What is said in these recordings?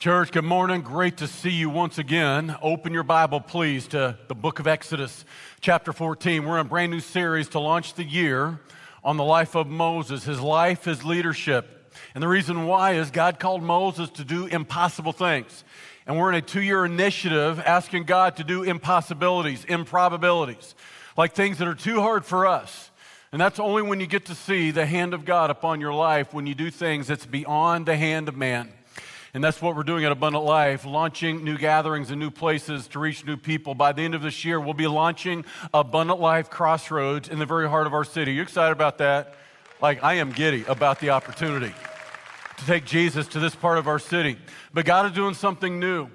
Church, good morning. Great to see you once again. Open your Bible, please, to the book of Exodus, chapter 14. We're in a brand new series to launch the year on the life of Moses, his life, his leadership. And the reason why is God called Moses to do impossible things. And we're in a two year initiative asking God to do impossibilities, improbabilities, like things that are too hard for us. And that's only when you get to see the hand of God upon your life when you do things that's beyond the hand of man. And that's what we're doing at Abundant Life, launching new gatherings and new places to reach new people. By the end of this year, we'll be launching Abundant Life Crossroads in the very heart of our city. You excited about that? Like, I am giddy about the opportunity to take Jesus to this part of our city. But God is doing something new.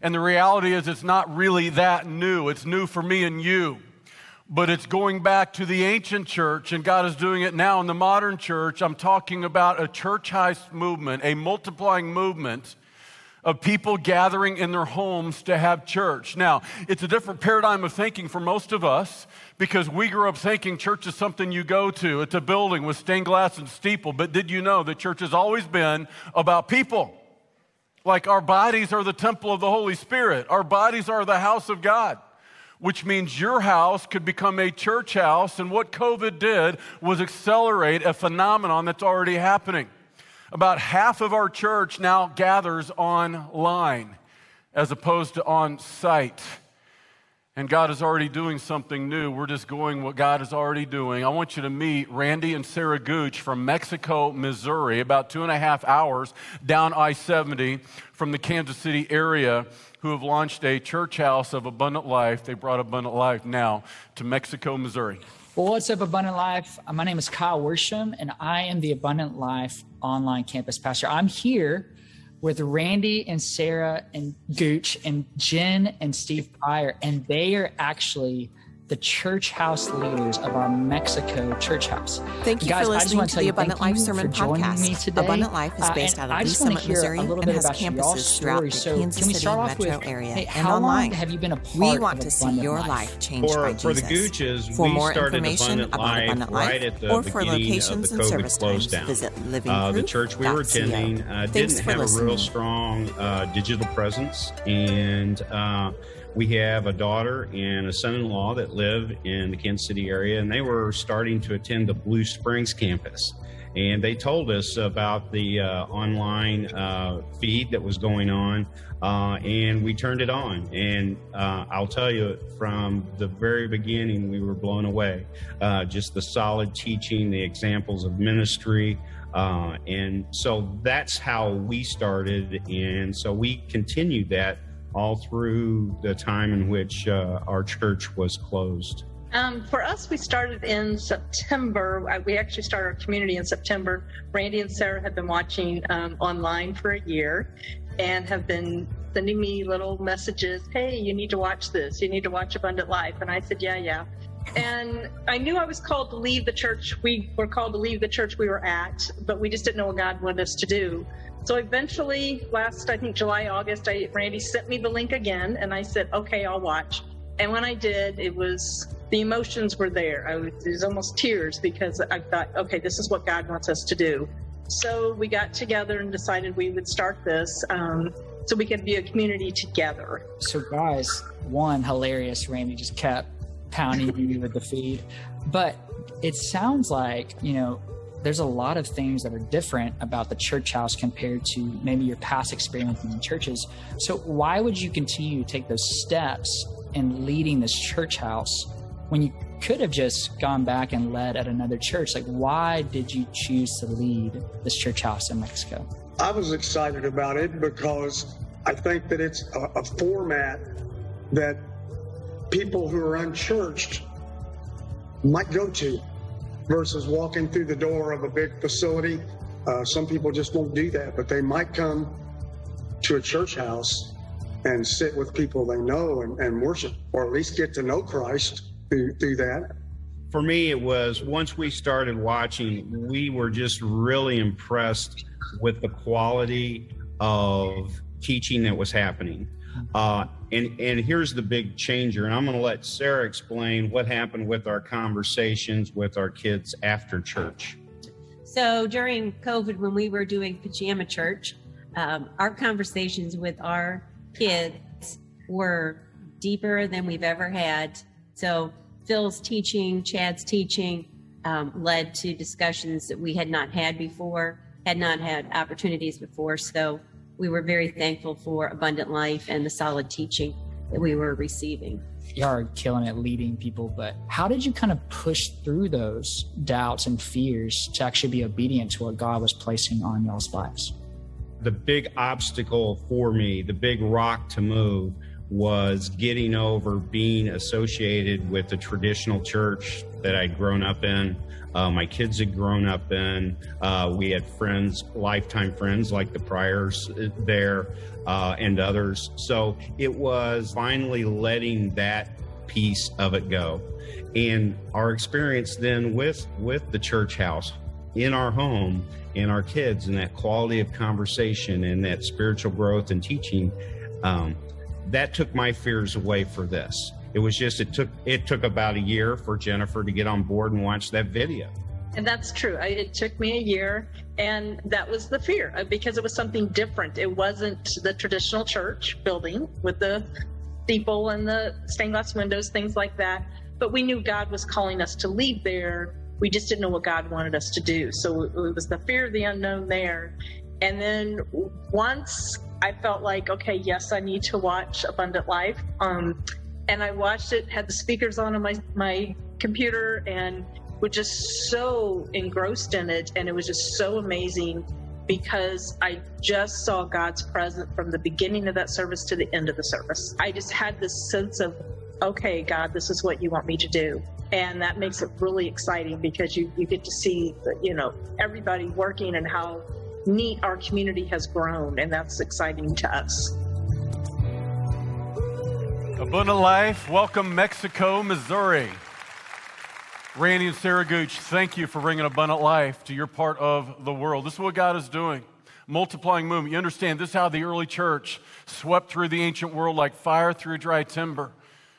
And the reality is, it's not really that new. It's new for me and you but it's going back to the ancient church, and God is doing it now in the modern church. I'm talking about a church house movement, a multiplying movement of people gathering in their homes to have church. Now, it's a different paradigm of thinking for most of us because we grew up thinking church is something you go to. It's a building with stained glass and steeple. But did you know that church has always been about people? Like our bodies are the temple of the Holy Spirit, our bodies are the house of God which means your house could become a church house. And what COVID did was accelerate a phenomenon that's already happening. About half of our church now gathers online as opposed to on site. And God is already doing something new. We're just going what God is already doing. I want you to meet Randy and Sarah Gooch from Mexico, Missouri, about two and a half hours down I 70 from the Kansas City area who have launched a church house of abundant life. They brought abundant life now to Mexico, Missouri. Well, what's up, Abundant Life? Uh, my name is Kyle Worsham, and I am the Abundant Life online campus pastor. I'm here with Randy and Sarah and Gooch and Jen and Steve Pryor, and they are actually the church house leaders of our Mexico church house. Thank you Guys, for listening to the Abundant Life Sermon Podcast. Abundant Life is Uh, based and out of just Lee Summit, hear a Missouri, little and has campuses throughout story. the So Kansas City metro with, area hey, and how long online. have you been a part We of want to see your Life? life changed For, by for the Jesus. Gooches, For we more started information Abundant about Life Abundant right Life at the or for locations of the and service close times, down. visit Uh, the church we were attending uh, Thanks didn't for have a real strong uh, digital presence, and uh, we have a daughter and a son-in-law that live in the Kansas City area, and they were starting to attend the Blue Springs campus. And they told us about the uh, online uh, feed that was going on, uh, and we turned it on. And uh, I'll tell you, from the very beginning, we were blown away. Uh, just the solid teaching, the examples of ministry. Uh, and so that's how we started. And so we continued that all through the time in which uh, our church was closed. Um, for us, we started in September. Uh, We actually started our community in September. Randy and Sarah have been watching um, online for a year and have been sending me little messages. Hey, you need to watch this. You need to watch Abundant Life. And I said, yeah, yeah. And I knew I was called to leave the church. We were called to leave the church we were at, but we just didn't know what God wanted us to do. So eventually, last I think July, August, I, Randy sent me the link again, and I said, okay, I'll watch. And when I did, it was the emotions were there. I was, it was almost tears because I thought, okay, this is what God wants us to do. So we got together and decided we would start this um, so we could be a community together. So, guys, one hilarious. Randy just kept pounding me with the feed, but it sounds like you know there's a lot of things that are different about the church house compared to maybe your past experience in churches. So, why would you continue to take those steps in leading this church house when you could have just gone back and led at another church? Like, why did you choose to lead this church house in Mexico? I was excited about it because I think that it's a, a format that people who are unchurched might go to versus walking through the door of a big facility. Uh, some people just won't do that, but they might come to a church house and sit with people they know and, and worship, or at least get to know Christ through, through that. For me, it was once we started watching, we were just really impressed with the quality of teaching that was happening. Uh, and and here's the big changer, and I'm going to let Sarah explain what happened with our conversations with our kids after church. So during COVID, when we were doing pajama church, um, our conversations with our kids were deeper than we've ever had. So Phil's teaching, Chad's teaching um, led to discussions that we had not had before, had not had opportunities before. So we were very thankful for Abundant Life and the solid teaching that we were receiving. You are killing it leading people, but how did you kind of push through those doubts and fears to actually be obedient to what God was placing on y'all's lives? The big obstacle for me, the big rock to move, was getting over being associated with the traditional church that I'd grown up in. Uh, my kids had grown up in. Uh, we had friends, lifetime friends like the Priors uh, there uh, and others. So it was finally letting that piece of it go. And our experience then with with the church house in our home and our kids and that quality of conversation and that spiritual growth and teaching um, that took my fears away for this. It was just it took it took about a year for Jennifer to get on board and watch that video. And that's true. I, it took me a year, and that was the fear uh, because it was something different. It wasn't the traditional church building with the steeple and the stained glass windows, things like that. But we knew God was calling us to leave there. We just didn't know what God wanted us to do. So it was the fear of the unknown there. And then once I felt like, okay, yes, I need to watch Abundant Life. Um, and I watched it, had the speakers on on my, my computer, and was just so engrossed in it. And it was just so amazing because I just saw God's presence from the beginning of that service to the end of the service. I just had this sense of, okay, God, this is what you want me to do. And that makes it really exciting because you, you get to see, you know, everybody working and how neat our community has grown, and that's exciting to us. Abundant Life, welcome Mexico, Missouri. Randy and Sarah Gooch, thank you for bringing abundant life to your part of the world. This is what God is doing. Multiplying movement. You understand, this is how the early church swept through the ancient world like fire through dry timber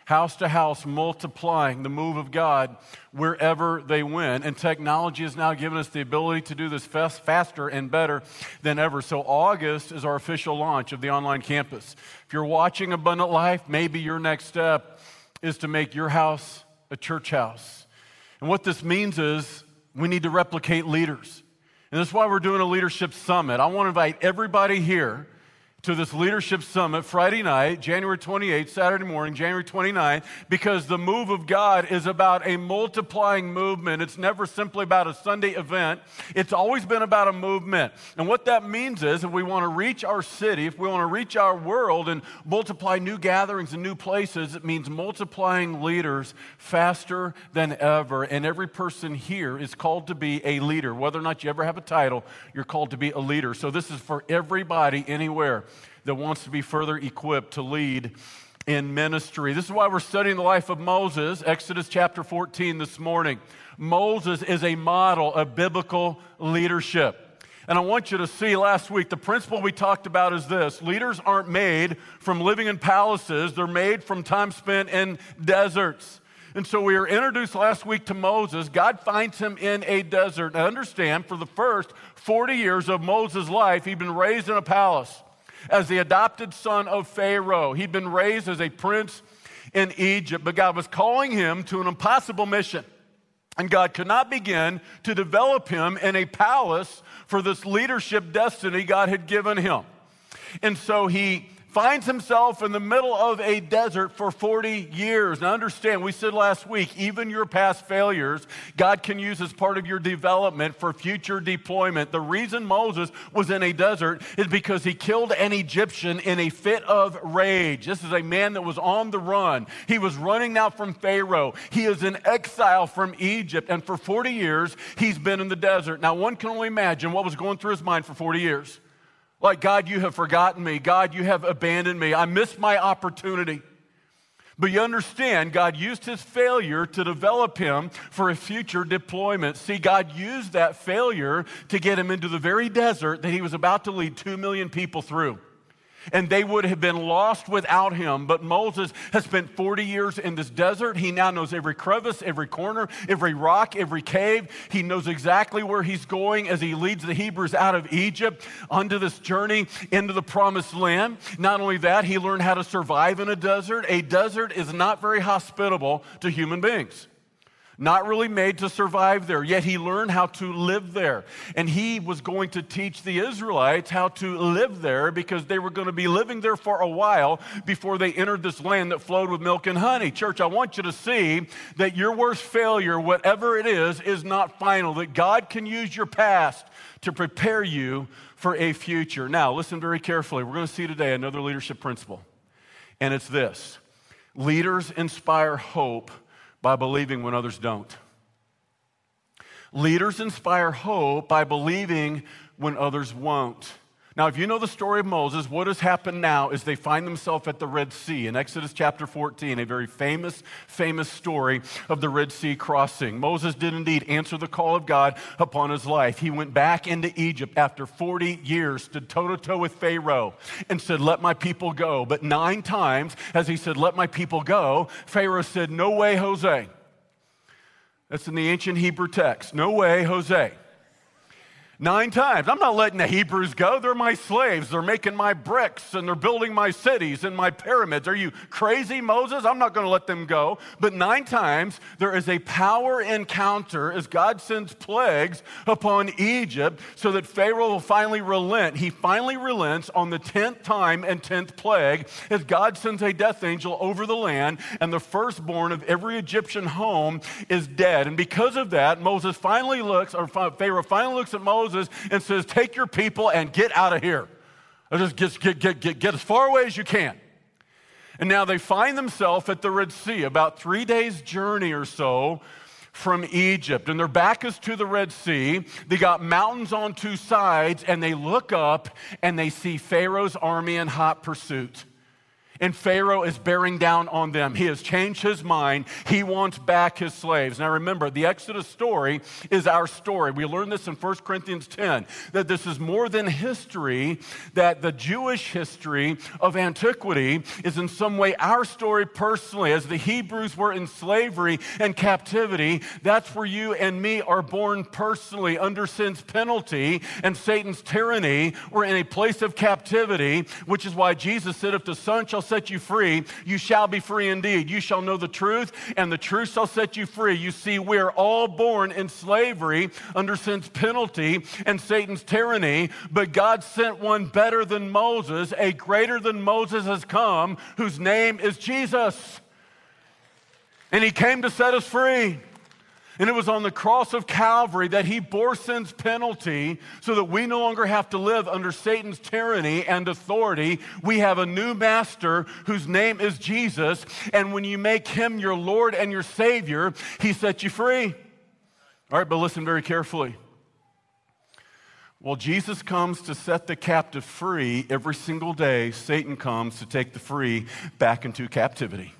house to house, multiplying the move of God wherever they went. And technology has now given us the ability to do this fast, faster and better than ever. So, August is our official launch of the online campus. You're watching Abundant Life, maybe your next step is to make your house a church house. And what this means is we need to replicate leaders. And that's why we're doing a leadership summit. I want to invite everybody here to this leadership summit Friday night, January 28th, Saturday morning, January 29th, because the move of God is about a multiplying movement. It's never simply about a Sunday event, it's always been about a movement. And what that means is if we want to reach our city, if we want to reach our world and multiply new gatherings and new places, it means multiplying leaders faster than ever. And every person here is called to be a leader. Whether or not you ever have a title, you're called to be a leader. So this is for everybody anywhere that wants to be further equipped to lead in ministry. This is why we're studying the life of Moses, Exodus chapter 14 this morning. Moses is a model of biblical leadership. And I want you to see last week the principle we talked about is this leaders aren't made from living in palaces, they're made from time spent in deserts. And so we were introduced last week to Moses. God finds him in a desert. Now understand, for the first 40 years of Moses' life, he'd been raised in a palace as the adopted son of Pharaoh. He'd been raised as a prince in Egypt, but God was calling him to an impossible mission. And God could not begin to develop him in a palace for this leadership destiny God had given him. And so he finds himself in the middle of a desert for 40 years. Now, understand, we said last week, even your past failures, God can use as part of your development for future deployment. The reason Moses was in a desert is because he killed an Egyptian in a fit of rage. This is a man that was on the run. He was running now from Pharaoh. He is in exile from Egypt, and for 40 years, he's been in the desert. Now, one can only imagine what was going through his mind for 40 years. Like, God, you have forgotten me. God, you have abandoned me. I missed my opportunity. But you understand, God used his failure to develop him for a future deployment. See, God used that failure to get him into the very desert that he was about to lead two million people through. And they would have been lost without him. But Moses has spent 40 years in this desert. He now knows every crevice, every corner, every rock, every cave. He knows exactly where he's going as he leads the Hebrews out of Egypt onto this journey into the promised land. Not only that, he learned how to survive in a desert. A desert is not very hospitable to human beings not really made to survive there, yet he learned how to live there. And he was going to teach the Israelites how to live there because they were going to be living there for a while before they entered this land that flowed with milk and honey. Church, I want you to see that your worst failure, whatever it is, is not final, that God can use your past to prepare you for a future. Now, listen very carefully. We're going to see today another leadership principle, and it's this leaders inspire hope by believing when others don't. Leaders inspire hope by believing when others won't. Now, if you know the story of Moses, what has happened now is they find themselves at the Red Sea in Exodus chapter 14, a very famous, famous story of the Red Sea crossing. Moses did indeed answer the call of God upon his life. He went back into Egypt after 40 years, stood toe to toe with Pharaoh, and said, Let my people go. But nine times, as he said, Let my people go, Pharaoh said, No way, Jose. That's in the ancient Hebrew text. No way, Jose. Nine times. I'm not letting the Hebrews go. They're my slaves. They're making my bricks and they're building my cities and my pyramids. Are you crazy, Moses? I'm not going to let them go. But nine times there is a power encounter as God sends plagues upon Egypt so that Pharaoh will finally relent. He finally relents on the 10th time and 10th plague as God sends a death angel over the land and the firstborn of every Egyptian home is dead. And because of that, Moses finally looks, or Pharaoh finally looks at Moses Moses and says, Take your people and get out of here. just get, get, get, get, get as far away as you can. And now they find themselves at the Red Sea, about three days' journey or so from Egypt. And their back is to the Red Sea. They got mountains on two sides, and they look up and they see Pharaoh's army in hot pursuit and Pharaoh is bearing down on them. He has changed his mind. He wants back his slaves. Now remember, the Exodus story is our story. We learn this in 1 Corinthians 10 that this is more than history, that the Jewish history of antiquity is in some way our story personally. As the Hebrews were in slavery and captivity, that's where you and me are born personally under sin's penalty and Satan's tyranny. We're in a place of captivity, which is why Jesus said, If the Son shall set you free, you shall be free indeed. You shall know the truth, and the truth shall set you free. You see, we're all born in slavery under sin's penalty and Satan's tyranny, but God sent one better than Moses, a greater than Moses has come, whose name is Jesus. And he came to set us free. And it was on the cross of Calvary that he bore sin's penalty so that we no longer have to live under Satan's tyranny and authority. We have a new master whose name is Jesus. And when you make him your Lord and your Savior, he sets you free. All right, but listen very carefully. Well, Jesus comes to set the captive free every single day. Satan comes to take the free back into captivity.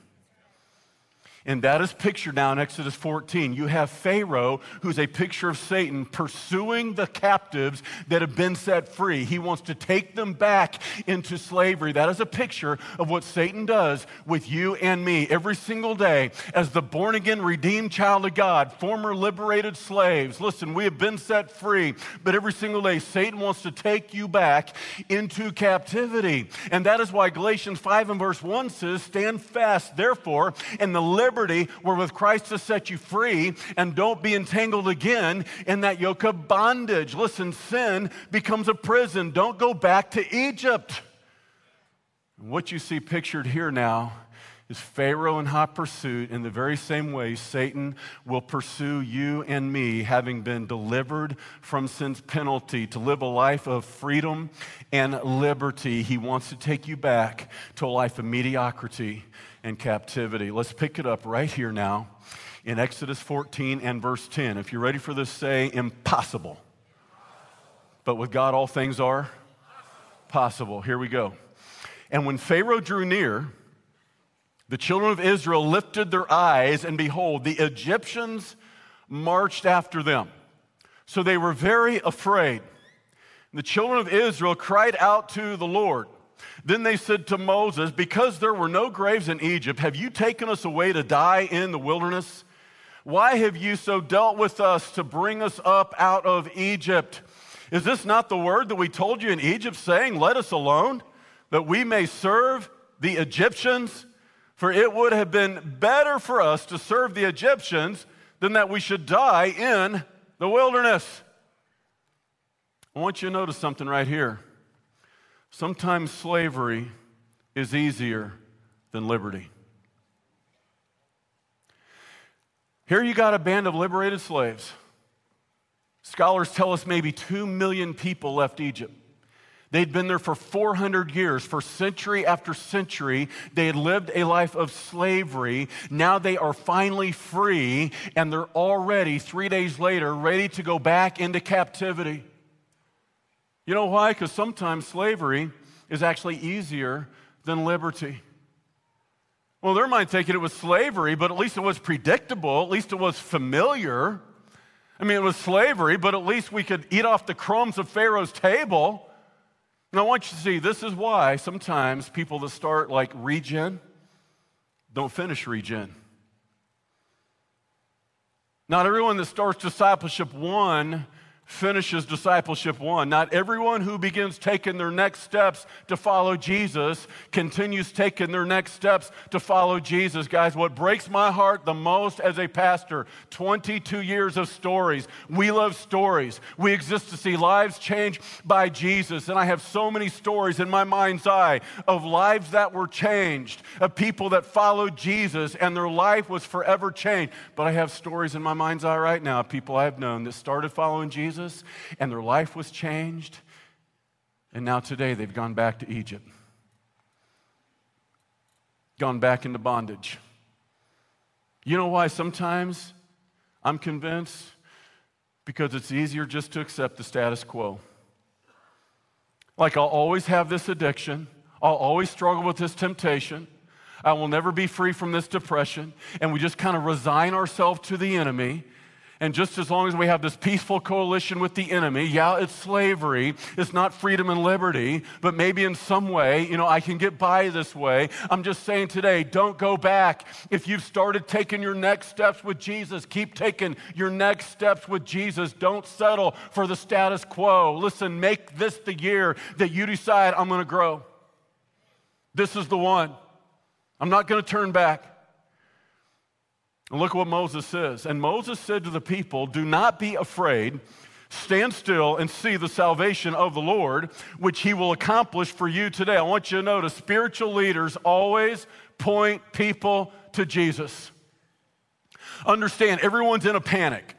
And that is pictured now in Exodus 14. You have Pharaoh, who's a picture of Satan, pursuing the captives that have been set free. He wants to take them back into slavery. That is a picture of what Satan does with you and me every single day as the born again, redeemed child of God, former liberated slaves. Listen, we have been set free, but every single day, Satan wants to take you back into captivity. And that is why Galatians 5 and verse 1 says, Stand fast, therefore, in the liberty liberty wherewith Christ has set you free, and don't be entangled again in that yoke of bondage. Listen, sin becomes a prison. Don't go back to Egypt. What you see pictured here now is Pharaoh in hot pursuit. In the very same way, Satan will pursue you and me, having been delivered from sin's penalty to live a life of freedom and liberty. He wants to take you back to a life of mediocrity and captivity. Let's pick it up right here now in Exodus 14 and verse 10. If you're ready for this, say impossible. But with God, all things are possible. Here we go. And when Pharaoh drew near, the children of Israel lifted their eyes, and behold, the Egyptians marched after them. So they were very afraid. The children of Israel cried out to the Lord. Then they said to Moses, Because there were no graves in Egypt, have you taken us away to die in the wilderness? Why have you so dealt with us to bring us up out of Egypt? Is this not the word that we told you in Egypt, saying, Let us alone, that we may serve the Egyptians? For it would have been better for us to serve the Egyptians than that we should die in the wilderness. I want you to notice something right here. Sometimes slavery is easier than liberty. Here you got a band of liberated slaves. Scholars tell us maybe 2 million people left Egypt. They'd been there for 400 years. For century after century, they had lived a life of slavery. Now they are finally free, and they're already, three days later, ready to go back into captivity. You know why? Because sometimes slavery is actually easier than liberty. Well, their mind thinking it was slavery, but at least it was predictable, at least it was familiar. I mean, it was slavery, but at least we could eat off the crumbs of Pharaoh's table. And I want you to see this is why sometimes people that start like regen don't finish regen. Not everyone that starts discipleship one finishes discipleship one. Not everyone who begins taking their next steps to follow Jesus continues taking their next steps to follow Jesus. Guys, what breaks my heart the most as a pastor 22 years of stories. We love stories. We exist to see lives changed by Jesus. And I have so many stories in my mind's eye of lives that were changed, of people that followed Jesus and their life was forever changed. But I have stories in my mind's eye right now, of people I have known that started following Jesus Jesus and their life was changed. And now today they've gone back to Egypt, gone back into bondage. You know why sometimes I'm convinced? Because it's easier just to accept the status quo. Like I'll always have this addiction, I'll always struggle with this temptation. I will never be free from this depression. And we just kind of resign ourselves to the enemy and just as long as we have this peaceful coalition with the enemy, yeah, it's slavery, it's not freedom and liberty, but maybe in some way, you know, I can get by this way. I'm just saying today, don't go back. If you've started taking your next steps with Jesus, keep taking your next steps with Jesus. Don't settle for the status quo. Listen, make this the year that you decide I'm going to grow. This is the one. I'm not going to turn back. And look what Moses says. And Moses said to the people, Do not be afraid. Stand still and see the salvation of the Lord, which he will accomplish for you today. I want you to notice spiritual leaders always point people to Jesus. Understand, everyone's in a panic.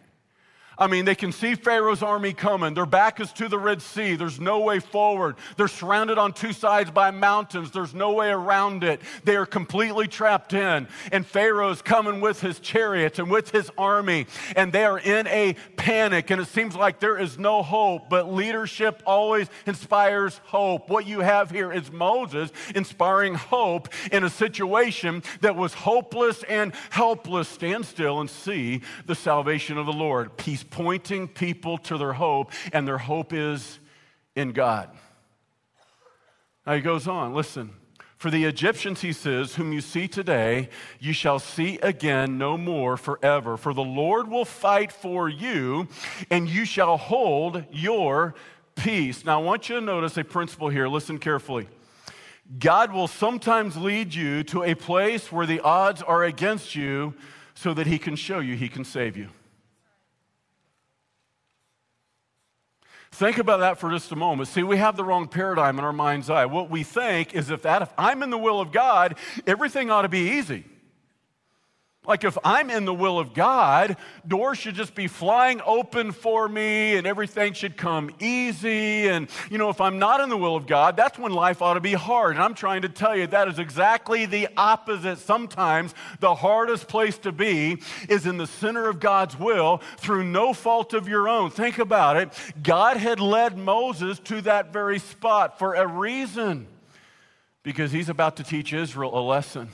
I mean, they can see Pharaoh's army coming. Their back is to the Red Sea. There's no way forward. They're surrounded on two sides by mountains. There's no way around it. They are completely trapped in. And Pharaoh's coming with his chariots and with his army. And they are in a panic. And it seems like there is no hope. But leadership always inspires hope. What you have here is Moses inspiring hope in a situation that was hopeless and helpless. Stand still and see the salvation of the Lord. Peace pointing people to their hope, and their hope is in God. Now he goes on, listen. For the Egyptians, he says, whom you see today, you shall see again no more forever. For the Lord will fight for you, and you shall hold your peace. Now, I want you to notice a principle here. Listen carefully. God will sometimes lead you to a place where the odds are against you so that he can show you he can save you. Think about that for just a moment. See, we have the wrong paradigm in our mind's eye. What we think is if that if I'm in the will of God, everything ought to be easy. Like if I'm in the will of God, doors should just be flying open for me and everything should come easy. And, you know, if I'm not in the will of God, that's when life ought to be hard. And I'm trying to tell you that is exactly the opposite. Sometimes the hardest place to be is in the center of God's will through no fault of your own. Think about it. God had led Moses to that very spot for a reason because he's about to teach Israel a lesson.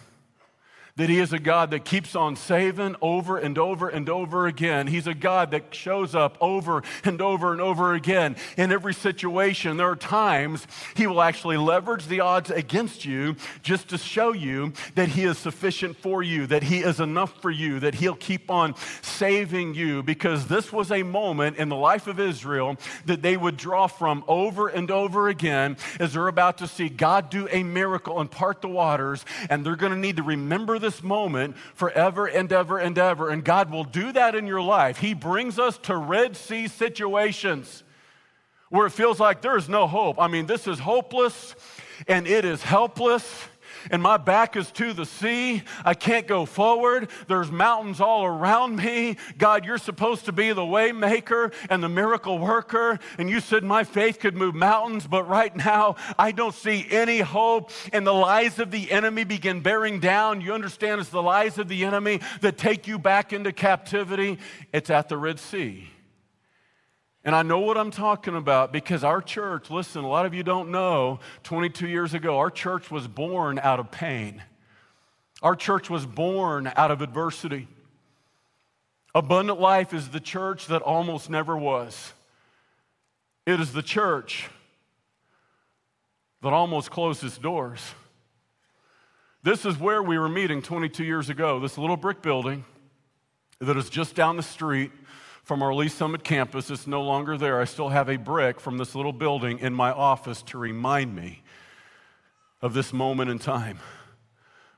That He is a God that keeps on saving over and over and over again. He's a God that shows up over and over and over again in every situation. There are times He will actually leverage the odds against you just to show you that He is sufficient for you, that He is enough for you, that He'll keep on saving you, because this was a moment in the life of Israel that they would draw from over and over again as they're about to see God do a miracle and part the waters, and they're going to need to remember this moment forever and ever and ever. And God will do that in your life. He brings us to Red Sea situations where it feels like there is no hope. I mean, this is hopeless and it is helpless and my back is to the sea. I can't go forward. There's mountains all around me. God, you're supposed to be the way maker and the miracle worker. And you said my faith could move mountains, but right now I don't see any hope. And the lies of the enemy begin bearing down. You understand it's the lies of the enemy that take you back into captivity. It's at the Red Sea. And I know what I'm talking about because our church, listen, a lot of you don't know, 22 years ago, our church was born out of pain. Our church was born out of adversity. Abundant Life is the church that almost never was. It is the church that almost closed its doors. This is where we were meeting 22 years ago, this little brick building that is just down the street from our Lee Summit campus. It's no longer there. I still have a brick from this little building in my office to remind me of this moment in time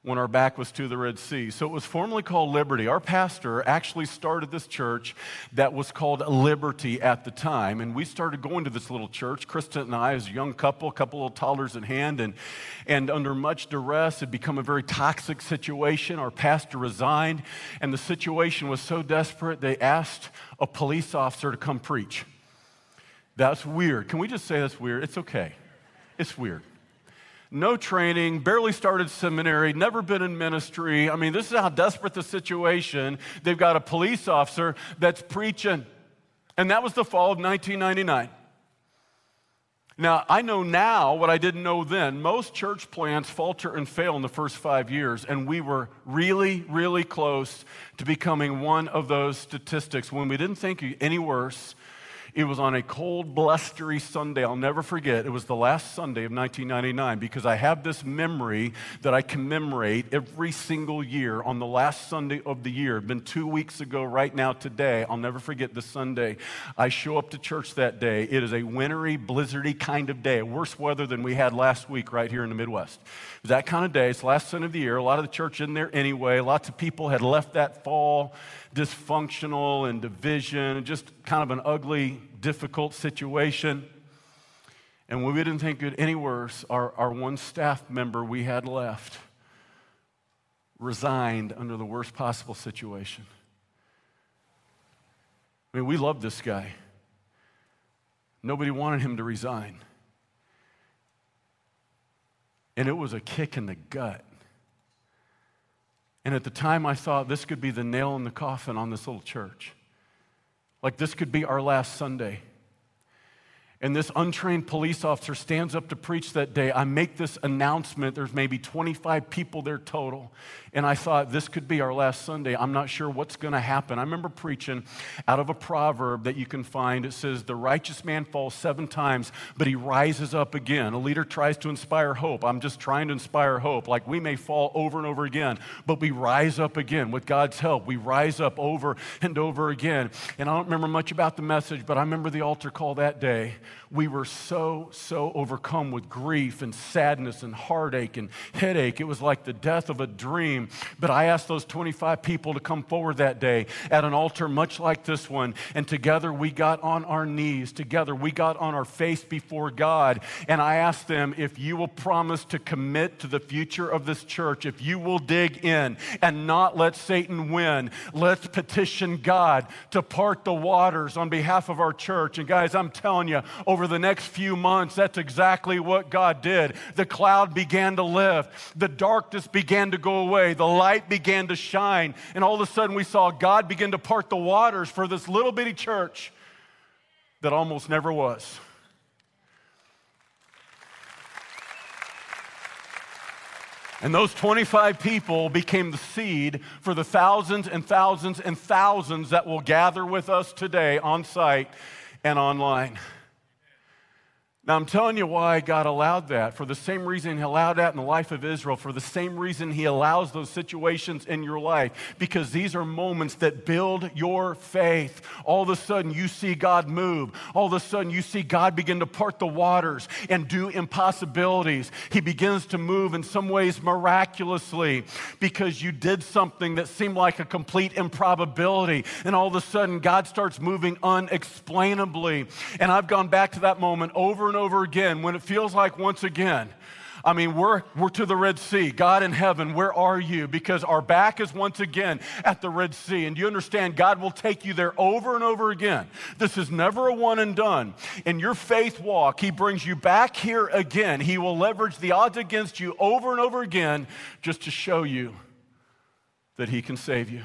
when our back was to the Red Sea. So it was formerly called Liberty. Our pastor actually started this church that was called Liberty at the time. And we started going to this little church, Krista and I, as a young couple, a couple of toddlers in hand. And, and under much duress, it had become a very toxic situation. Our pastor resigned, and the situation was so desperate, they asked a police officer to come preach. That's weird. Can we just say that's weird? It's okay. It's weird no training, barely started seminary, never been in ministry. I mean, this is how desperate the situation. They've got a police officer that's preaching. And that was the fall of 1999. Now, I know now what I didn't know then. Most church plants falter and fail in the first five years, and we were really, really close to becoming one of those statistics when we didn't think any worse it was on a cold, blustery Sunday. I'll never forget. It was the last Sunday of 1999 because I have this memory that I commemorate every single year on the last Sunday of the year. It's been two weeks ago, right now, today. I'll never forget the Sunday. I show up to church that day. It is a wintry, blizzardy kind of day, worse weather than we had last week right here in the Midwest. It was that kind of day. It's the last Sunday of the year. A lot of the church in there anyway. Lots of people had left that fall dysfunctional and division, just kind of an ugly, difficult situation. And when we didn't think it any worse, our, our one staff member we had left resigned under the worst possible situation. I mean, we loved this guy. Nobody wanted him to resign. And it was a kick in the gut. And at the time, I thought this could be the nail in the coffin on this little church. Like this could be our last Sunday. And this untrained police officer stands up to preach that day. I make this announcement. There's maybe 25 people there total. And I thought, this could be our last Sunday. I'm not sure what's going to happen. I remember preaching out of a proverb that you can find. It says, The righteous man falls seven times, but he rises up again. A leader tries to inspire hope. I'm just trying to inspire hope. Like we may fall over and over again, but we rise up again. With God's help, we rise up over and over again. And I don't remember much about the message, but I remember the altar call that day. We were so, so overcome with grief and sadness and heartache and headache. It was like the death of a dream but I asked those 25 people to come forward that day at an altar much like this one. And together we got on our knees. Together we got on our face before God. And I asked them if you will promise to commit to the future of this church, if you will dig in and not let Satan win, let's petition God to part the waters on behalf of our church. And guys, I'm telling you, over the next few months, that's exactly what God did. The cloud began to lift, the darkness began to go away the light began to shine, and all of a sudden we saw God begin to part the waters for this little bitty church that almost never was. And those 25 people became the seed for the thousands and thousands and thousands that will gather with us today on site and online. Now, I'm telling you why God allowed that. For the same reason He allowed that in the life of Israel, for the same reason He allows those situations in your life, because these are moments that build your faith. All of a sudden, you see God move. All of a sudden, you see God begin to part the waters and do impossibilities. He begins to move in some ways miraculously because you did something that seemed like a complete improbability. And all of a sudden, God starts moving unexplainably. And I've gone back to that moment over and over again when it feels like once again, I mean, we're, we're to the Red Sea. God in heaven, where are you? Because our back is once again at the Red Sea. And you understand, God will take you there over and over again. This is never a one and done. In your faith walk, He brings you back here again. He will leverage the odds against you over and over again just to show you that He can save you.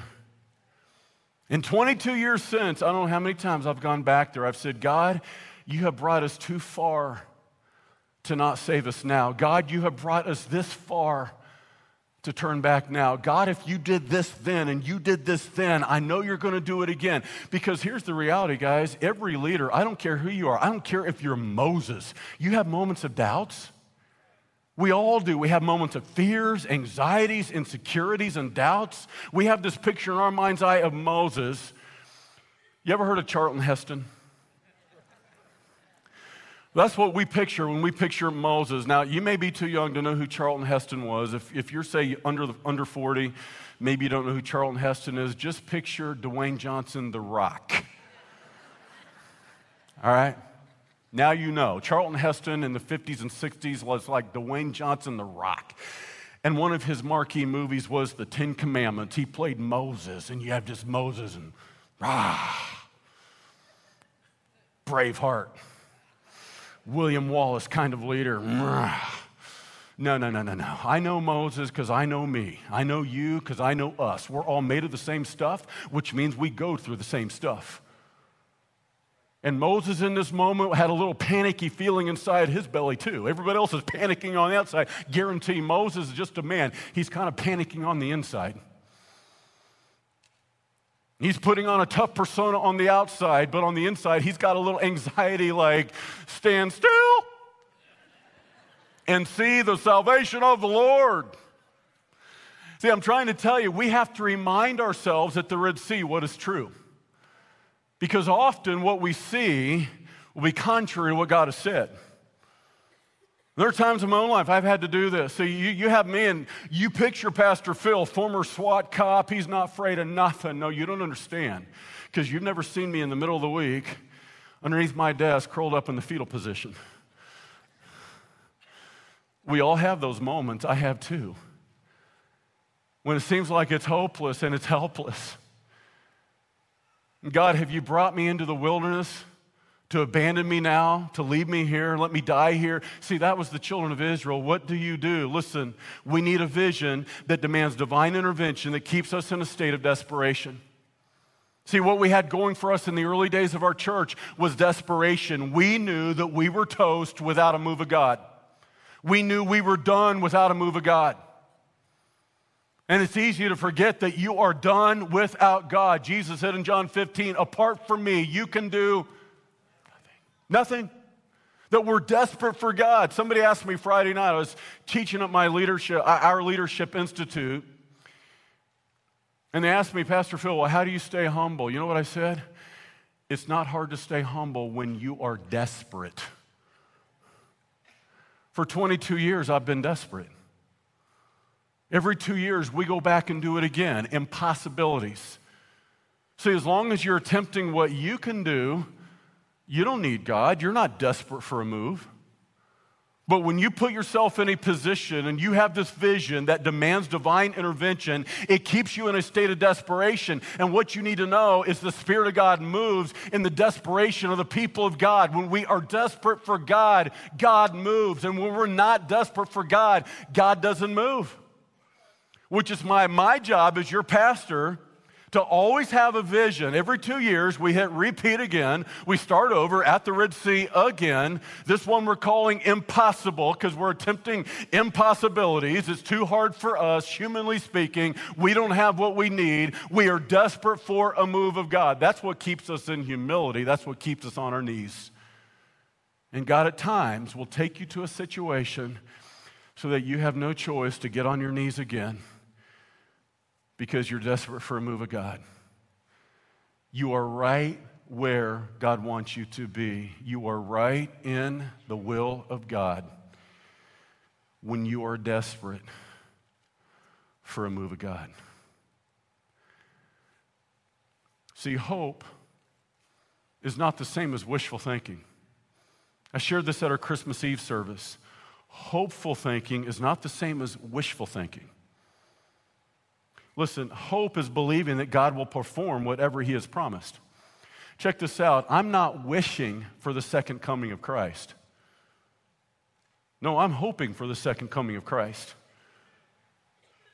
In 22 years since, I don't know how many times I've gone back there, I've said, God, you have brought us too far to not save us now. God, you have brought us this far to turn back now. God, if you did this then and you did this then, I know you're going to do it again. Because here's the reality, guys every leader, I don't care who you are, I don't care if you're Moses, you have moments of doubts. We all do. We have moments of fears, anxieties, insecurities, and doubts. We have this picture in our mind's eye of Moses. You ever heard of Charlton Heston? That's what we picture when we picture Moses. Now, you may be too young to know who Charlton Heston was. If, if you're, say, under, the, under 40, maybe you don't know who Charlton Heston is, just picture Dwayne Johnson, the rock. All right? Now you know. Charlton Heston in the 50s and 60s was like Dwayne Johnson, the rock. And one of his marquee movies was The Ten Commandments. He played Moses, and you have just Moses and, ah, Braveheart. William Wallace kind of leader. No, no, no, no, no. I know Moses because I know me. I know you because I know us. We're all made of the same stuff, which means we go through the same stuff. And Moses, in this moment, had a little panicky feeling inside his belly, too. Everybody else is panicking on the outside. Guarantee Moses is just a man. He's kind of panicking on the inside. He's putting on a tough persona on the outside, but on the inside, he's got a little anxiety like, stand still and see the salvation of the Lord. See, I'm trying to tell you, we have to remind ourselves at the Red Sea what is true. Because often what we see will be contrary to what God has said. There are times in my own life I've had to do this. See, you, you have me and you picture Pastor Phil, former SWAT cop. He's not afraid of nothing. No, you don't understand because you've never seen me in the middle of the week underneath my desk, curled up in the fetal position. We all have those moments. I have too. When it seems like it's hopeless and it's helpless. God, have you brought me into the wilderness? To abandon me now, to leave me here, let me die here. See, that was the children of Israel. What do you do? Listen, we need a vision that demands divine intervention that keeps us in a state of desperation. See, what we had going for us in the early days of our church was desperation. We knew that we were toast without a move of God. We knew we were done without a move of God. And it's easy to forget that you are done without God. Jesus said in John 15, apart from me, you can do Nothing. That we're desperate for God. Somebody asked me Friday night, I was teaching at my leadership, uh, our leadership institute, and they asked me, Pastor Phil, well, how do you stay humble? You know what I said? It's not hard to stay humble when you are desperate. For 22 years, I've been desperate. Every two years, we go back and do it again. Impossibilities. See, as long as you're attempting what you can do, you don't need God. You're not desperate for a move. But when you put yourself in a position and you have this vision that demands divine intervention, it keeps you in a state of desperation. And what you need to know is the Spirit of God moves in the desperation of the people of God. When we are desperate for God, God moves. And when we're not desperate for God, God doesn't move. Which is my, my job as your pastor to always have a vision. Every two years, we hit repeat again. We start over at the Red Sea again. This one we're calling impossible because we're attempting impossibilities. It's too hard for us, humanly speaking. We don't have what we need. We are desperate for a move of God. That's what keeps us in humility, that's what keeps us on our knees. And God, at times, will take you to a situation so that you have no choice to get on your knees again because you're desperate for a move of God. You are right where God wants you to be. You are right in the will of God when you are desperate for a move of God. See, hope is not the same as wishful thinking. I shared this at our Christmas Eve service. Hopeful thinking is not the same as wishful thinking. Listen, hope is believing that God will perform whatever He has promised. Check this out. I'm not wishing for the second coming of Christ. No, I'm hoping for the second coming of Christ.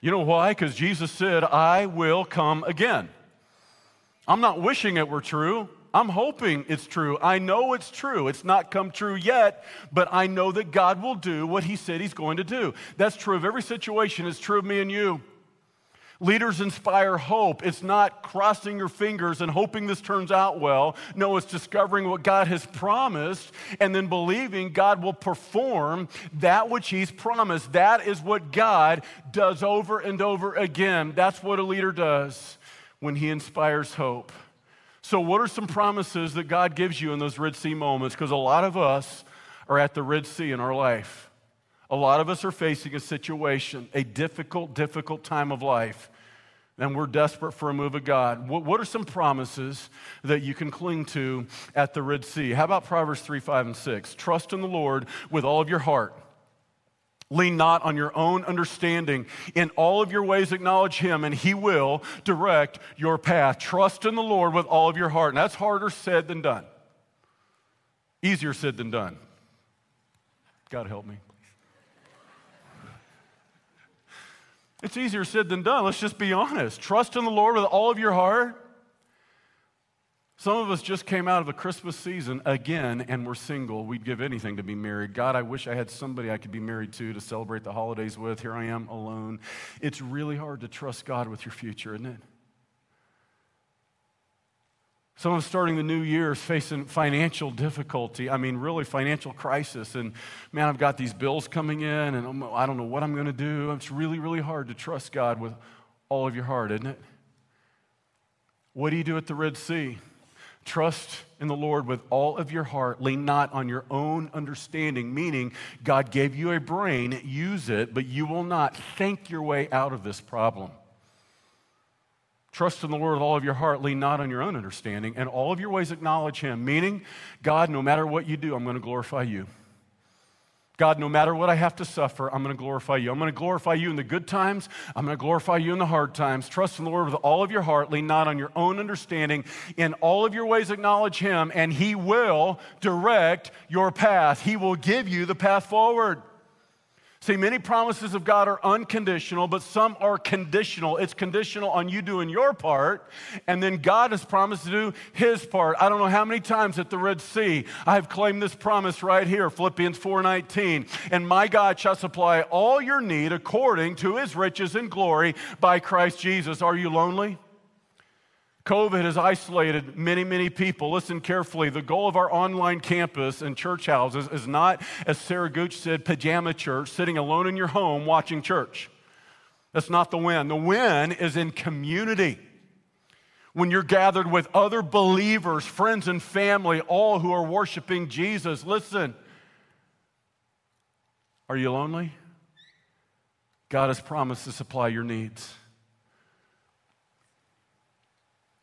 You know why? Because Jesus said, I will come again. I'm not wishing it were true. I'm hoping it's true. I know it's true. It's not come true yet, but I know that God will do what He said He's going to do. That's true of every situation. It's true of me and you. Leaders inspire hope. It's not crossing your fingers and hoping this turns out well. No, it's discovering what God has promised and then believing God will perform that which He's promised. That is what God does over and over again. That's what a leader does when he inspires hope. So, what are some promises that God gives you in those Red Sea moments? Because a lot of us are at the Red Sea in our life. A lot of us are facing a situation, a difficult, difficult time of life and we're desperate for a move of God. What, what, are some promises that you can cling to at the Red Sea? How about Proverbs 3, 5, and 6? Trust in the Lord with all of your heart. Lean not on your own understanding. In all of your ways, acknowledge Him, and He will direct your path. Trust in the Lord with all of your heart. And that's harder said than done. Easier said than done. God help me. It's easier said than done. Let's just be honest. Trust in the Lord with all of your heart. Some of us just came out of the Christmas season again and we're single. We'd give anything to be married. God, I wish I had somebody I could be married to to celebrate the holidays with. Here I am alone. It's really hard to trust God with your future, isn't it? Some of us starting the new year facing financial difficulty. I mean, really financial crisis. And man, I've got these bills coming in, and I'm, I do not know what I'm going to do. It's really, really hard to trust God with all of your heart, isn't it? What do you do at the Red Sea? Trust in the Lord with all of your heart. Lean not on your own understanding, meaning God gave you a brain, use it, but you will not think your way out of this problem. Trust in the Lord with all of your heart, lean not on your own understanding, and all of your ways acknowledge Him. Meaning, God, no matter what you do, I'm going to glorify you. God, no matter what I have to suffer, I'm going to glorify you. I'm going to glorify you in the good times. I'm going to glorify you in the hard times. Trust in the Lord with all of your heart. Lean not on your own understanding. In all of your ways, acknowledge Him, and He will direct your path. He will give you the path forward. See, many promises of God are unconditional, but some are conditional. It's conditional on you doing your part, and then God has promised to do his part. I don't know how many times at the Red Sea I have claimed this promise right here, Philippians 4:19. And my God shall supply all your need according to his riches and glory by Christ Jesus. Are you lonely? COVID has isolated many, many people. Listen carefully. The goal of our online campus and church houses is not, as Sarah Gooch said, pajama church, sitting alone in your home watching church. That's not the win. The win is in community. When you're gathered with other believers, friends, and family, all who are worshiping Jesus. Listen, are you lonely? God has promised to supply your needs.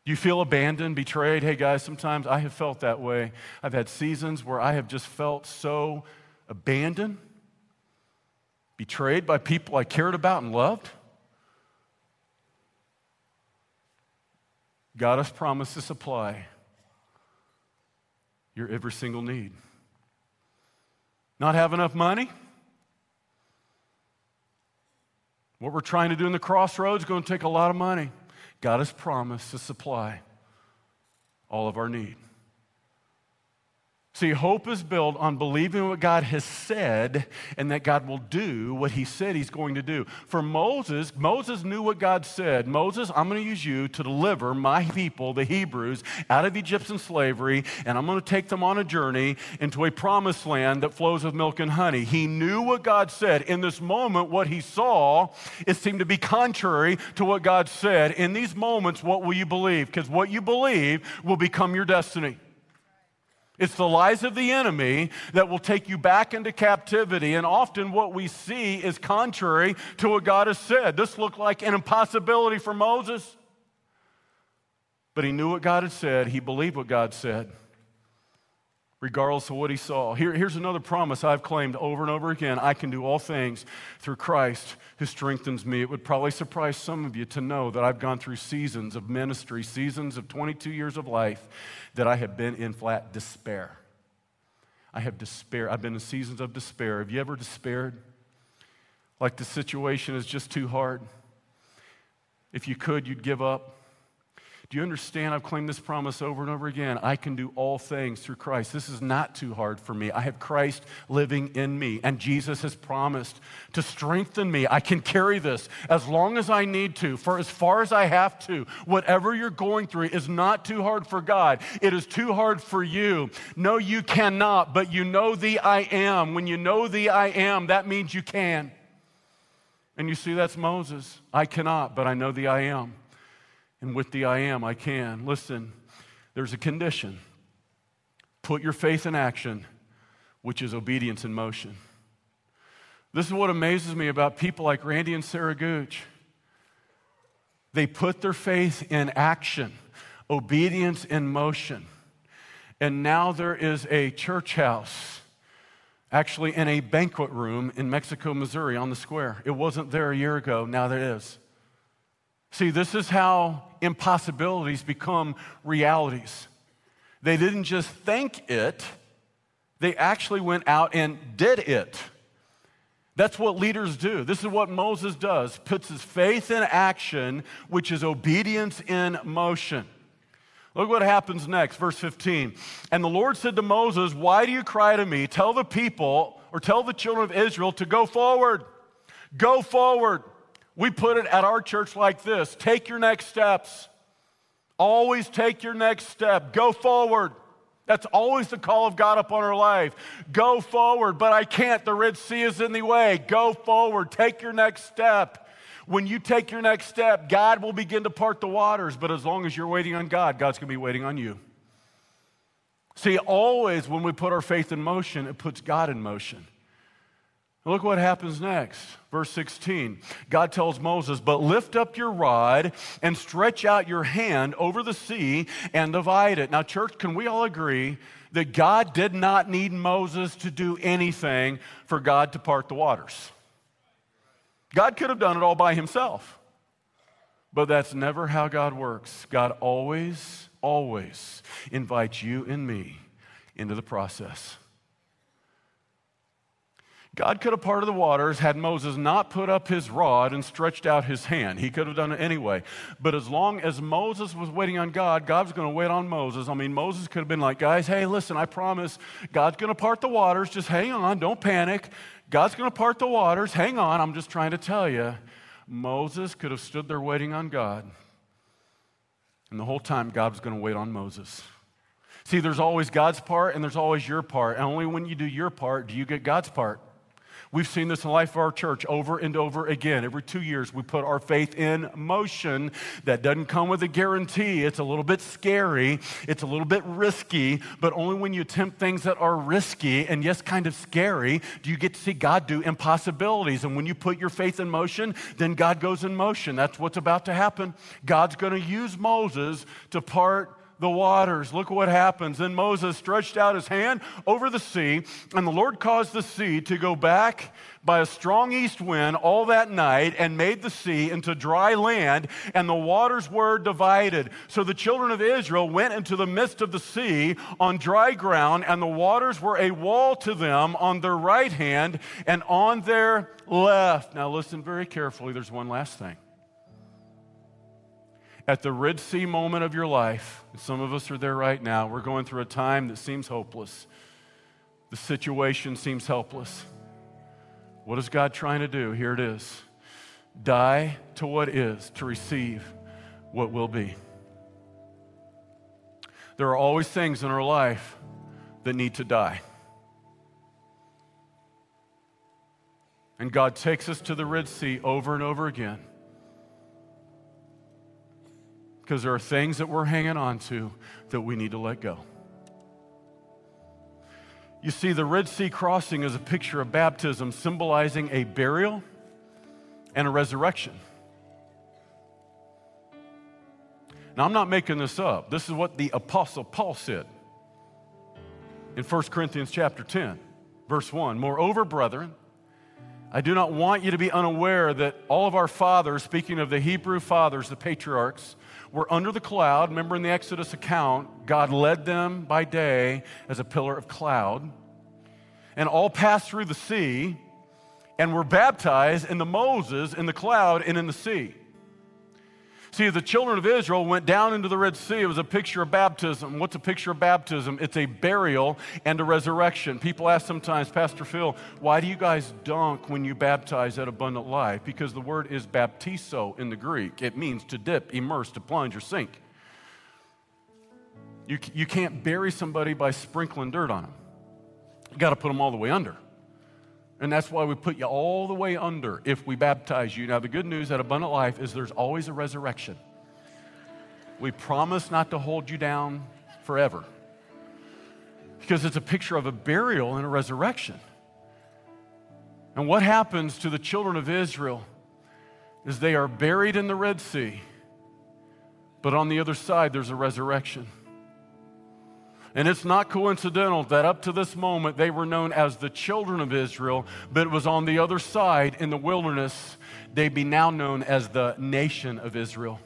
Do you feel abandoned, betrayed? Hey guys, sometimes I have felt that way. I've had seasons where I have just felt so abandoned, betrayed by people I cared about and loved. God has promised to supply your every single need. Not have enough money? What we're trying to do in the crossroads is going to take a lot of money. God has promised to supply all of our need. See, hope is built on believing what God has said and that God will do what he said he's going to do. For Moses, Moses knew what God said. Moses, I'm going to use you to deliver my people, the Hebrews, out of Egyptian slavery, and I'm going to take them on a journey into a promised land that flows with milk and honey. He knew what God said. In this moment, what he saw, it seemed to be contrary to what God said. In these moments, what will you believe? Because what you believe will become your destiny. It's the lies of the enemy that will take you back into captivity. And often what we see is contrary to what God has said. This looked like an impossibility for Moses. But he knew what God had said, he believed what God said regardless of what he saw. Here, here's another promise I've claimed over and over again I can do all things through Christ who strengthens me. It would probably surprise some of you to know that I've gone through seasons of ministry, seasons of 22 years of life, that I have been in flat despair. I have despair. I've been in seasons of despair. Have you ever despaired? Like the situation is just too hard? If you could, you'd give up. Do you understand? I've claimed this promise over and over again. I can do all things through Christ. This is not too hard for me. I have Christ living in me, and Jesus has promised to strengthen me. I can carry this as long as I need to, for as far as I have to. Whatever you're going through is not too hard for God, it is too hard for you. No, you cannot, but you know the I am. When you know the I am, that means you can. And you see, that's Moses. I cannot, but I know the I am. And with the I am, I can. Listen, there's a condition. Put your faith in action, which is obedience in motion. This is what amazes me about people like Randy and Sarah Gooch. They put their faith in action, obedience in motion. And now there is a church house, actually in a banquet room in Mexico, Missouri, on the square. It wasn't there a year ago, now there is. See, this is how impossibilities become realities. They didn't just think it, they actually went out and did it. That's what leaders do. This is what Moses does puts his faith in action, which is obedience in motion. Look what happens next, verse 15. And the Lord said to Moses, Why do you cry to me? Tell the people, or tell the children of Israel to go forward. Go forward. We put it at our church like this take your next steps. Always take your next step. Go forward. That's always the call of God upon our life. Go forward, but I can't. The Red Sea is in the way. Go forward. Take your next step. When you take your next step, God will begin to part the waters, but as long as you're waiting on God, God's going to be waiting on you. See, always when we put our faith in motion, it puts God in motion. Look what happens next. Verse 16. God tells Moses, But lift up your rod and stretch out your hand over the sea and divide it. Now, church, can we all agree that God did not need Moses to do anything for God to part the waters? God could have done it all by himself. But that's never how God works. God always, always invites you and me into the process. God could have parted the waters had Moses not put up his rod and stretched out his hand. He could have done it anyway. But as long as Moses was waiting on God, God was going to wait on Moses. I mean, Moses could have been like, guys, hey, listen, I promise God's going to part the waters. Just hang on, don't panic. God's going to part the waters. Hang on, I'm just trying to tell you. Moses could have stood there waiting on God. And the whole time, God was going to wait on Moses. See, there's always God's part and there's always your part. And only when you do your part do you get God's part. We've seen this in the life of our church over and over again. Every two years, we put our faith in motion. That doesn't come with a guarantee. It's a little bit scary, it's a little bit risky, but only when you attempt things that are risky and, yes, kind of scary, do you get to see God do impossibilities. And when you put your faith in motion, then God goes in motion. That's what's about to happen. God's going to use Moses to part the waters. Look what happens. Then Moses stretched out his hand over the sea, and the Lord caused the sea to go back by a strong east wind all that night and made the sea into dry land, and the waters were divided. So the children of Israel went into the midst of the sea on dry ground, and the waters were a wall to them on their right hand and on their left. Now, listen very carefully. There's one last thing. At the Red Sea moment of your life, some of us are there right now, we're going through a time that seems hopeless. The situation seems helpless. What is God trying to do? Here it is die to what is to receive what will be. There are always things in our life that need to die. And God takes us to the Red Sea over and over again. Because there are things that we're hanging on to that we need to let go. You see, the Red Sea crossing is a picture of baptism symbolizing a burial and a resurrection. Now, I'm not making this up. This is what the Apostle Paul said in 1 Corinthians chapter 10, verse 1. Moreover, brethren, I do not want you to be unaware that all of our fathers, speaking of the Hebrew fathers, the patriarchs, were under the cloud. Remember in the Exodus account, God led them by day as a pillar of cloud, and all passed through the sea and were baptized in the Moses in the cloud and in the sea. See, the children of Israel went down into the Red Sea. It was a picture of baptism. What's a picture of baptism? It's a burial and a resurrection. People ask sometimes, Pastor Phil, why do you guys dunk when you baptize at Abundant Life? Because the word is baptizo in the Greek. It means to dip, immerse, to plunge, or sink. You, you can't bury somebody by sprinkling dirt on them. You got to put them all the way under. And that's why we put you all the way under if we baptize you. Now, the good news at Abundant Life is there's always a resurrection. We promise not to hold you down forever because it's a picture of a burial and a resurrection. And what happens to the children of Israel is they are buried in the Red Sea, but on the other side, there's a resurrection. And it's not coincidental that up to this moment they were known as the children of Israel, but it was on the other side in the wilderness, they'd be now known as the nation of Israel.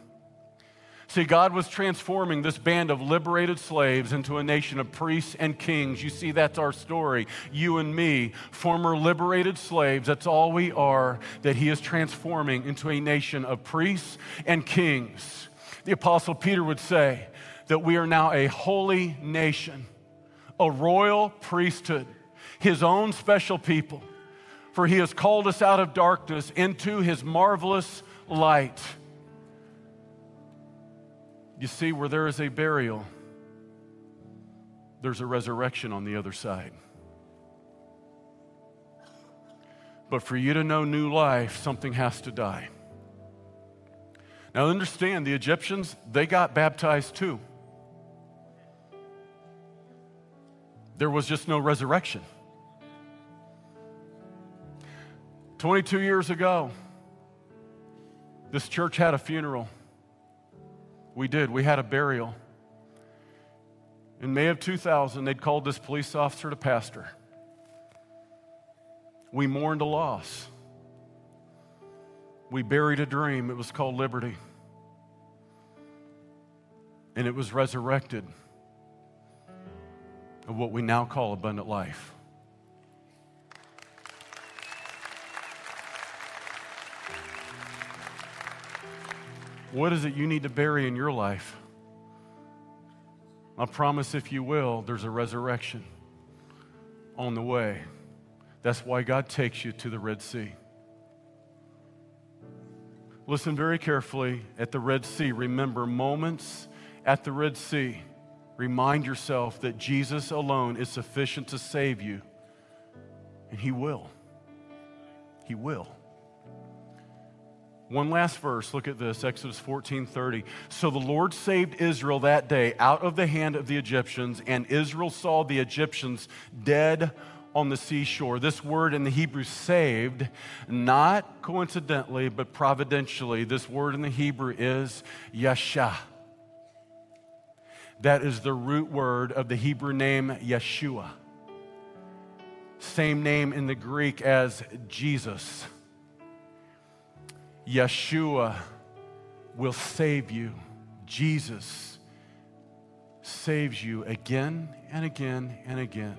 See, God was transforming this band of liberated slaves into a nation of priests and kings. You see, that's our story. You and me, former liberated slaves, that's all we are, that He is transforming into a nation of priests and kings. The Apostle Peter would say, that we are now a holy nation, a royal priesthood, his own special people. For he has called us out of darkness into his marvelous light. You see, where there is a burial, there's a resurrection on the other side. But for you to know new life, something has to die. Now, understand the Egyptians, they got baptized too. There was just no resurrection. 22 years ago, this church had a funeral. We did, we had a burial. In May of 2000, they'd called this police officer to pastor. We mourned a loss. We buried a dream. It was called liberty. And it was resurrected of what we now call abundant life. What is it you need to bury in your life? I promise if you will, there's a resurrection on the way. That's why God takes you to the Red Sea. Listen very carefully at the Red Sea. Remember moments at the Red Sea Remind yourself that Jesus alone is sufficient to save you, and He will. He will. One last verse, look at this Exodus 14 30. So the Lord saved Israel that day out of the hand of the Egyptians, and Israel saw the Egyptians dead on the seashore. This word in the Hebrew, saved, not coincidentally, but providentially, this word in the Hebrew is yasha. That is the root word of the Hebrew name Yeshua. Same name in the Greek as Jesus. Yeshua will save you. Jesus saves you again and again and again.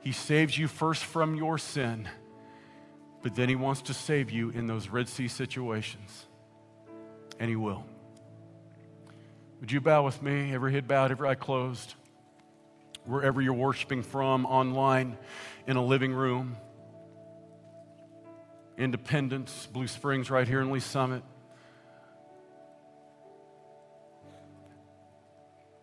He saves you first from your sin, but then He wants to save you in those Red Sea situations. And He will. Would you bow with me? Every head bowed, every eye closed. Wherever you're worshiping from, online, in a living room, Independence, Blue Springs, right here in Lee Summit.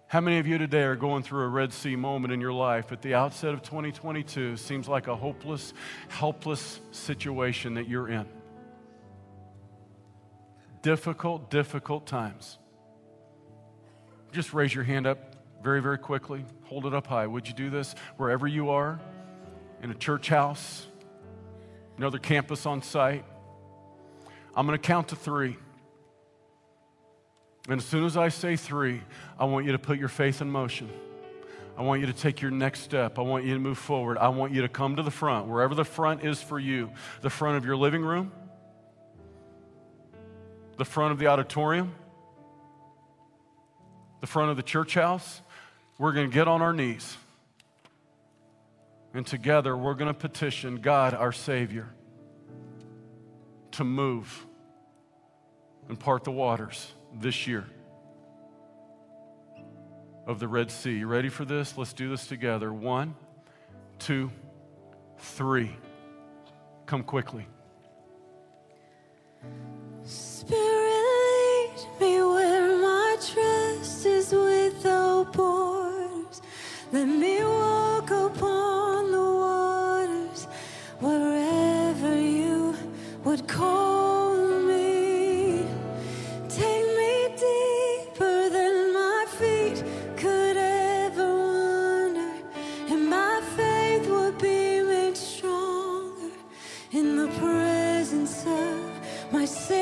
How many of you today are going through a Red Sea moment in your life at the outset of 2022? Seems like a hopeless, helpless situation that you're in. Difficult, difficult times. Just raise your hand up very, very quickly. Hold it up high. Would you do this wherever you are? In a church house, another campus on site. I'm going to count to three. And as soon as I say three, I want you to put your faith in motion. I want you to take your next step. I want you to move forward. I want you to come to the front, wherever the front is for you the front of your living room, the front of the auditorium, the front of the church house, we're going to get on our knees. And together we're going to petition God, our Savior, to move and part the waters this year of the Red Sea. You ready for this? Let's do this together. One, two, three. Come quickly. Spirit, lead me where my trust is without borders. Let me walk upon the waters wherever you would call me. Take me deeper than my feet could ever wander, and my faith would be made stronger in the presence of my Savior.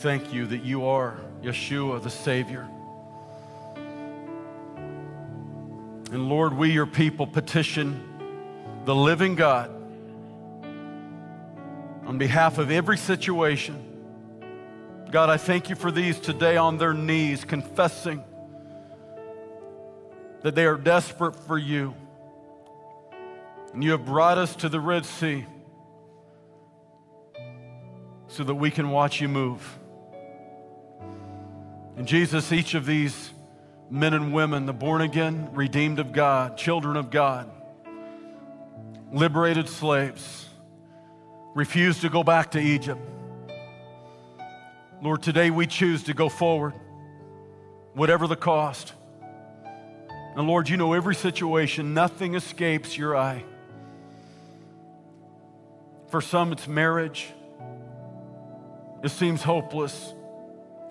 Thank you that you are Yeshua, the Savior. And Lord, we, your people, petition the living God on behalf of every situation. God, I thank you for these today on their knees, confessing that they are desperate for you. And you have brought us to the Red Sea so that we can watch you move. And Jesus, each of these men and women, the born again, redeemed of God, children of God, liberated slaves, refused to go back to Egypt. Lord, today we choose to go forward, whatever the cost. And Lord, you know every situation, nothing escapes your eye. For some, it's marriage. It seems hopeless.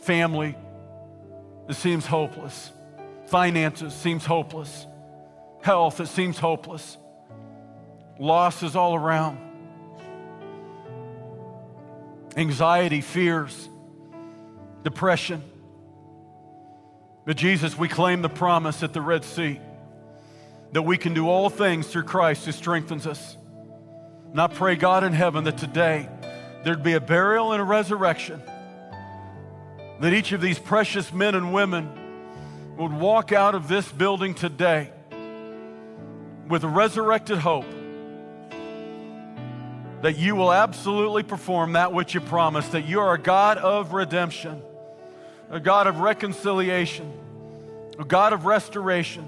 Family, it seems hopeless. Finances seems hopeless. Health, it seems hopeless. Loss is all around. Anxiety, fears, depression. But Jesus, we claim the promise at the Red Sea that we can do all things through Christ who strengthens us. And I pray, God in heaven, that today there'd be a burial and a resurrection. That each of these precious men and women would walk out of this building today with resurrected hope that you will absolutely perform that which you promised, that you are a God of redemption, a God of reconciliation, a God of restoration.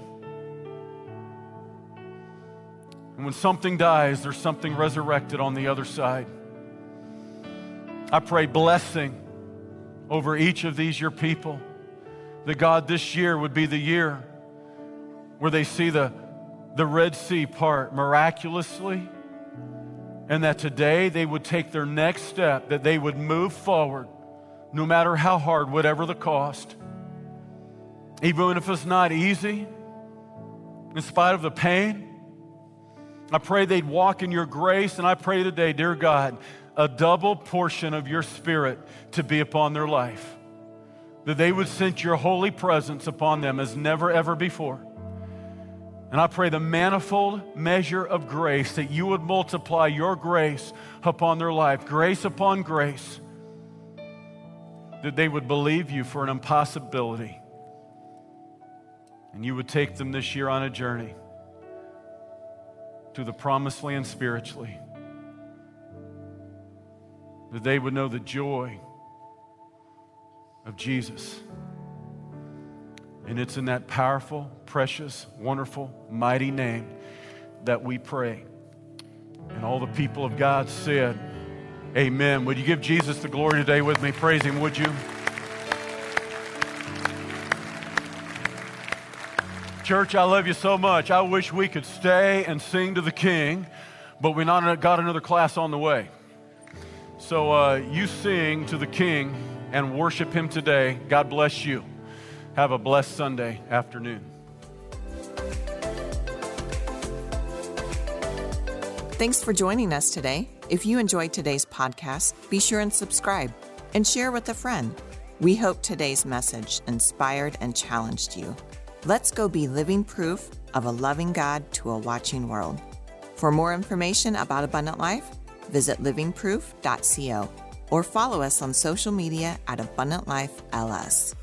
And when something dies, there's something resurrected on the other side. I pray blessing over each of these, your people, that God, this year would be the year where they see the, the Red Sea part miraculously, and that today they would take their next step, that they would move forward, no matter how hard, whatever the cost. Even if it's not easy, in spite of the pain, I pray they'd walk in your grace, and I pray today, dear God, a double portion of your spirit to be upon their life. That they would sense your holy presence upon them as never, ever before. And I pray the manifold measure of grace that you would multiply your grace upon their life, grace upon grace, that they would believe you for an impossibility. And you would take them this year on a journey to the promised land spiritually. That they would know the joy of Jesus. And it's in that powerful, precious, wonderful, mighty name that we pray. And all the people of God said, Amen. Would you give Jesus the glory today with me? Praise Him, would you? Church, I love you so much. I wish we could stay and sing to the King, but we not got another class on the way. So uh, you sing to the King and worship Him today. God bless you. Have a blessed Sunday afternoon. Thanks for joining us today. If you enjoyed today's podcast, be sure and subscribe and share with a friend. We hope today's message inspired and challenged you. Let's go be living proof of a loving God to a watching world. For more information about Abundant Life, visit livingproof.co or follow us on social media at Abundant Life LS.